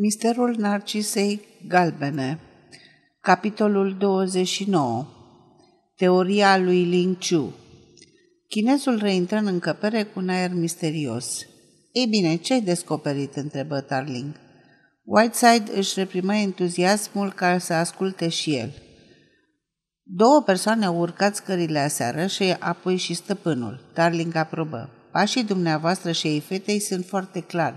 Misterul Narcisei Galbene Capitolul 29 Teoria lui Ling Chu Chinezul reintră în încăpere cu un aer misterios. Ei bine, ce-ai descoperit?" întrebă Tarling. Whiteside își reprimă entuziasmul ca să asculte și el. Două persoane au urcat scările aseară și apoi și stăpânul. Tarling aprobă. Pașii dumneavoastră și ei fetei sunt foarte clari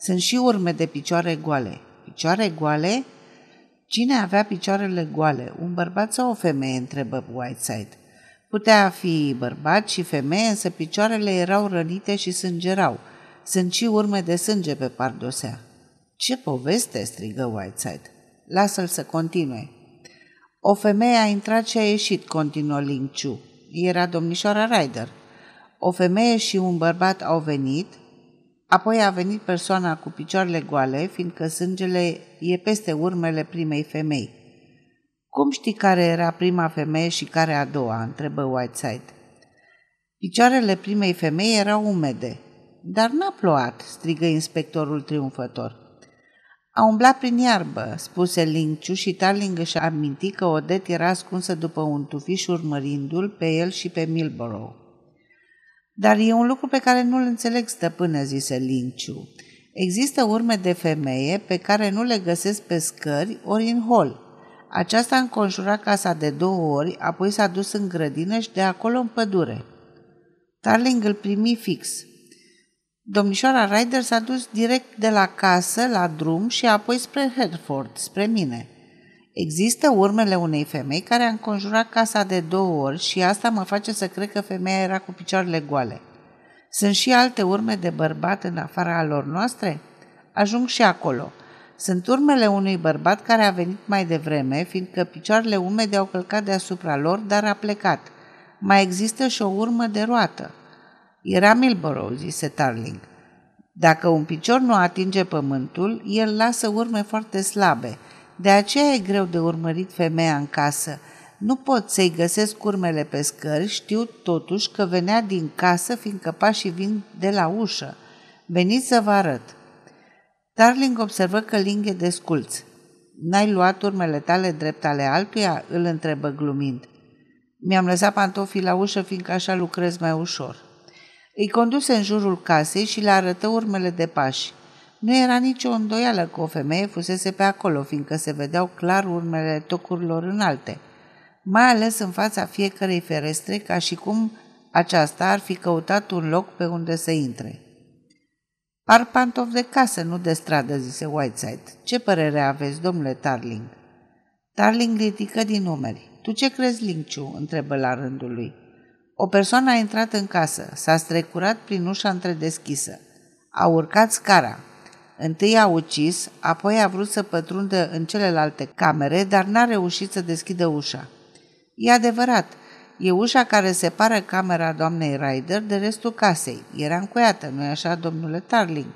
sunt și urme de picioare goale. Picioare goale? Cine avea picioarele goale? Un bărbat sau o femeie? întrebă Whiteside. Putea fi bărbat și femeie, însă picioarele erau rănite și sângerau. Sunt și urme de sânge pe pardosea. Ce poveste, strigă Whiteside. Lasă-l să continue. O femeie a intrat și a ieșit, continuă Ling Chu. Era domnișoara Ryder. O femeie și un bărbat au venit, Apoi a venit persoana cu picioarele goale, fiindcă sângele e peste urmele primei femei. Cum știi care era prima femeie și care a doua?" întrebă Whiteside. Picioarele primei femei erau umede. Dar n-a plouat, strigă inspectorul triumfător. A umblat prin iarbă, spuse Linciu și Tarling își aminti că Odet era ascunsă după un tufiș urmărindu-l pe el și pe Milborough. Dar e un lucru pe care nu-l înțeleg, stăpână, zise Linciu. Există urme de femeie pe care nu le găsesc pe scări ori în hol. Aceasta a înconjurat casa de două ori, apoi s-a dus în grădină și de acolo în pădure. Tarling îl primi fix. Domnișoara Ryder s-a dus direct de la casă la drum și apoi spre Hertford, spre mine. Există urmele unei femei care a înconjurat casa de două ori și asta mă face să cred că femeia era cu picioarele goale. Sunt și alte urme de bărbat în afara alor noastre? Ajung și acolo. Sunt urmele unui bărbat care a venit mai devreme, fiindcă picioarele umede au călcat deasupra lor, dar a plecat. Mai există și o urmă de roată. Era Milborough, zise Tarling. Dacă un picior nu atinge pământul, el lasă urme foarte slabe – de aceea e greu de urmărit femeia în casă. Nu pot să-i găsesc urmele pe scări, știu totuși că venea din casă, fiindcă pașii vin de la ușă. Veniți să vă arăt. Darling observă că Ling e desculț. N-ai luat urmele tale drept ale altuia?" îl întrebă glumind. Mi-am lăsat pantofii la ușă, fiindcă așa lucrez mai ușor. Îi conduse în jurul casei și le arătă urmele de pași. Nu era nicio îndoială că o femeie fusese pe acolo, fiindcă se vedeau clar urmele tocurilor înalte, mai ales în fața fiecărei ferestre, ca și cum aceasta ar fi căutat un loc pe unde să intre. Par pantof de casă, nu de stradă, zise Whiteside. Ce părere aveți, domnule Tarling? Tarling ridică din numeri. Tu ce crezi, Linciu? întrebă la rândul lui. O persoană a intrat în casă, s-a strecurat prin ușa întredeschisă. A urcat scara, Întâi a ucis, apoi a vrut să pătrundă în celelalte camere, dar n-a reușit să deschidă ușa. E adevărat, e ușa care separă camera doamnei Ryder de restul casei. Era încuiată, nu-i așa, domnule Tarling?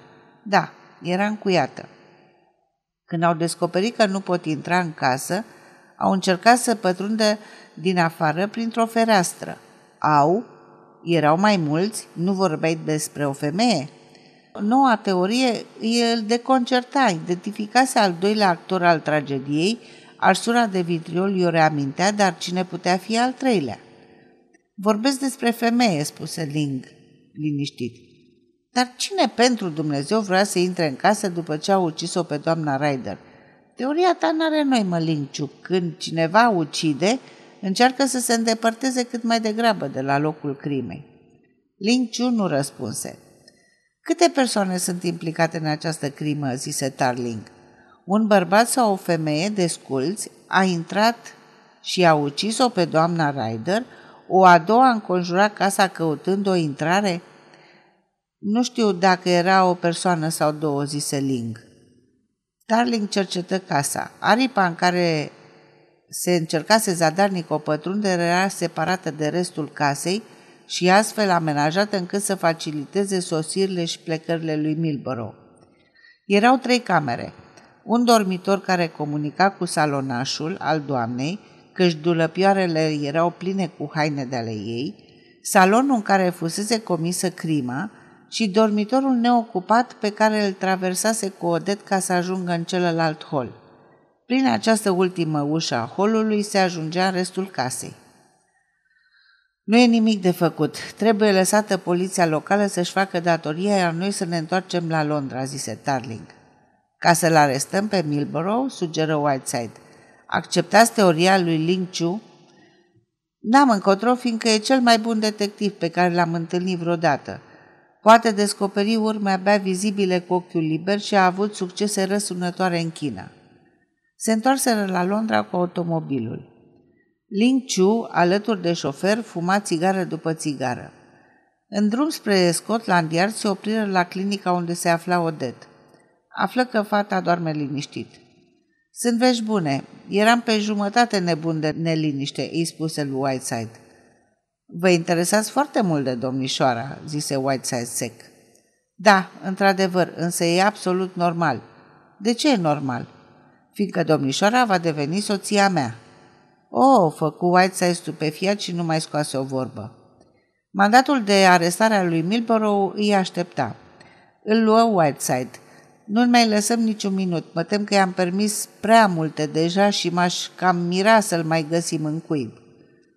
Da, era încuiată. Când au descoperit că nu pot intra în casă, au încercat să pătrundă din afară printr-o fereastră. Au? Erau mai mulți? Nu vorbeai despre o femeie? Noua teorie îl deconcerta, identificase al doilea actor al tragediei, arsura de vitriol i-o reamintea, dar cine putea fi al treilea? Vorbesc despre femeie, spuse Ling, liniștit. Dar cine pentru Dumnezeu vrea să intre în casă după ce a ucis-o pe doamna Ryder? Teoria ta n-are noi, mă, Lingciu. Când cineva ucide, încearcă să se îndepărteze cât mai degrabă de la locul crimei. Lingciu nu răspunse. Câte persoane sunt implicate în această crimă?" zise Tarling. Un bărbat sau o femeie desculți a intrat și a ucis-o pe doamna Ryder, o a doua a înconjurat casa căutând o intrare? Nu știu dacă era o persoană sau două, zise Ling. Darling cercetă casa. Aripa în care se încercase zadarnic o pătrundere era separată de restul casei și astfel amenajată încât să faciliteze sosirile și plecările lui Milborough. Erau trei camere, un dormitor care comunica cu salonașul al doamnei, căci dulăpioarele erau pline cu haine de ale ei, salonul în care fusese comisă crima și dormitorul neocupat pe care îl traversase cu Odet ca să ajungă în celălalt hol. Prin această ultimă ușă a holului se ajungea în restul casei. Nu e nimic de făcut. Trebuie lăsată poliția locală să-și facă datoria, iar noi să ne întoarcem la Londra, zise Tarling. Ca să-l arestăm pe Milborough, sugeră Whiteside. Acceptați teoria lui Ling Chu? N-am încotro, fiindcă e cel mai bun detectiv pe care l-am întâlnit vreodată. Poate descoperi urme abia vizibile cu ochiul liber și a avut succese răsunătoare în China. Se întoarseră la Londra cu automobilul. Ling Chu, alături de șofer, fuma țigară după țigară. În drum spre Scotland Yard se opriră la clinica unde se afla Odet. Află că fata doarme liniștit. Sunt vești bune. Eram pe jumătate nebun de neliniște, îi spuse lui Whiteside. Vă interesați foarte mult de domnișoara, zise Whiteside sec. Da, într-adevăr, însă e absolut normal. De ce e normal? Fiindcă domnișoara va deveni soția mea. Oh, făcu Whiteside stupefiat și nu mai scoase o vorbă. Mandatul de arestare a lui Milborough îi aștepta. Îl luă Whiteside. Nu-l mai lăsăm niciun minut. Mă tem că i-am permis prea multe deja și m-aș cam mira să-l mai găsim în cuib.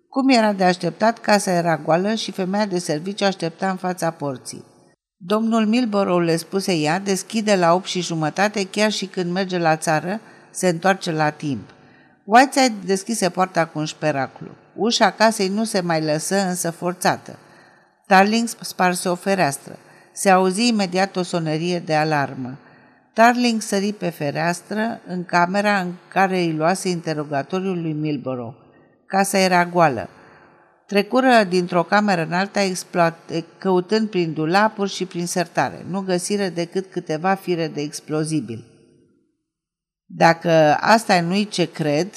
Cum era de așteptat, casa era goală și femeia de serviciu aștepta în fața porții. Domnul Milborough le spuse ea, deschide la 8 și jumătate, chiar și când merge la țară, se întoarce la timp. Whiteside deschise poarta cu un șperaclu. Ușa casei nu se mai lăsă însă forțată. Tarling sparse o fereastră. Se auzi imediat o sonerie de alarmă. Tarling sări pe fereastră în camera în care îi luase interogatoriul lui Milborough. Casa era goală. Trecură dintr-o cameră în alta exploat- căutând prin dulapuri și prin sertare. Nu găsiră decât câteva fire de explozibil. Dacă asta nu-i ce cred,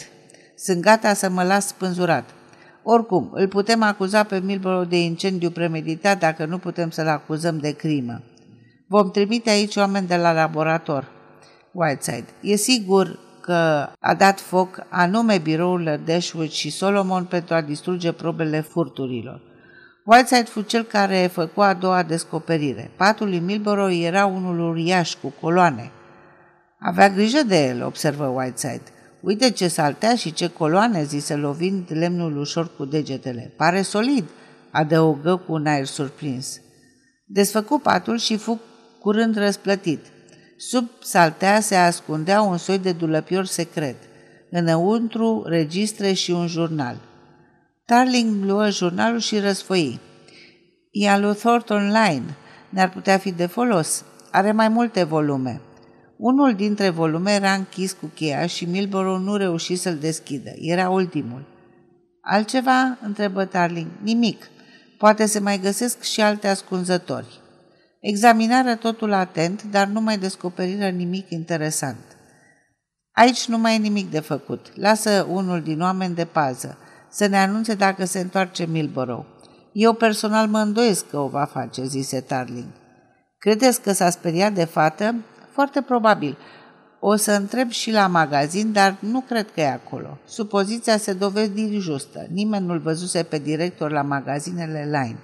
sunt gata să mă las spânzurat. Oricum, îl putem acuza pe Milborough de incendiu premeditat dacă nu putem să-l acuzăm de crimă. Vom trimite aici oameni de la laborator. Whiteside. E sigur că a dat foc anume birourile Dashwood și Solomon pentru a distruge probele furturilor. Whiteside fu cel care făcu a doua descoperire. Patul lui Milborough era unul uriaș cu coloane. Avea grijă de el, observă Whiteside. Uite ce saltea și ce coloane, zise lovind lemnul ușor cu degetele. Pare solid, adăugă cu un aer surprins. Desfăcu patul și fu curând răsplătit. Sub saltea se ascundea un soi de dulăpior secret. Înăuntru, registre și un jurnal. Tarling luă jurnalul și răsfoi. E al lui Thornton Line. Ne-ar putea fi de folos. Are mai multe volume. Unul dintre volume era închis cu cheia și Milborough nu reuși să-l deschidă. Era ultimul. Altceva? întrebă Tarling. Nimic. Poate se mai găsesc și alte ascunzători. Examinară totul atent, dar nu mai descoperiră nimic interesant. Aici nu mai e nimic de făcut. Lasă unul din oameni de pază să ne anunțe dacă se întoarce Milborough. Eu personal mă îndoiesc că o va face, zise Tarling. Credeți că s-a speriat de fată? Foarte probabil. O să întreb și la magazin, dar nu cred că e acolo. Supoziția se dovedi justă. Nimeni nu-l văzuse pe director la magazinele Line.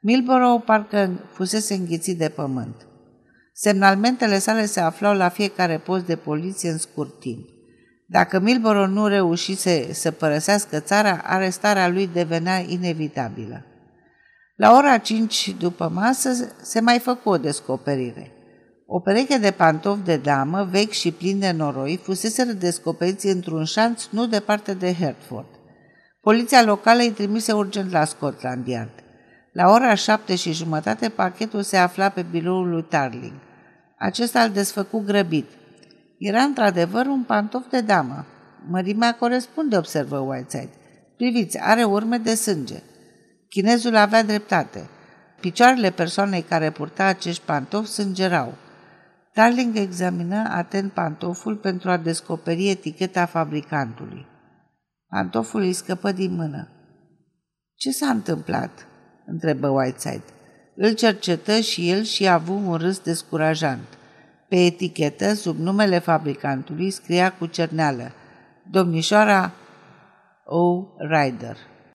Milborough parcă fusese înghițit de pământ. Semnalmentele sale se aflau la fiecare post de poliție în scurt timp. Dacă Milborough nu reușise să părăsească țara, arestarea lui devenea inevitabilă. La ora 5 după masă se mai făcu o descoperire. O pereche de pantofi de damă, vechi și plini de noroi, fusese descoperiți într-un șanț nu departe de Hertford. Poliția locală îi trimise urgent la Scotland Yard. La ora șapte și jumătate, pachetul se afla pe biroul lui Tarling. Acesta îl desfăcu grăbit. Era într-adevăr un pantof de damă. Mărimea corespunde, observă Whiteside. Priviți, are urme de sânge. Chinezul avea dreptate. Picioarele persoanei care purta acești pantofi sângerau. Darling examină atent pantoful pentru a descoperi eticheta fabricantului. Pantoful îi scăpă din mână. Ce s-a întâmplat?" întrebă Whiteside. Îl cercetă și el și a avut un râs descurajant. Pe etichetă, sub numele fabricantului, scria cu cerneală Domnișoara O. Ryder.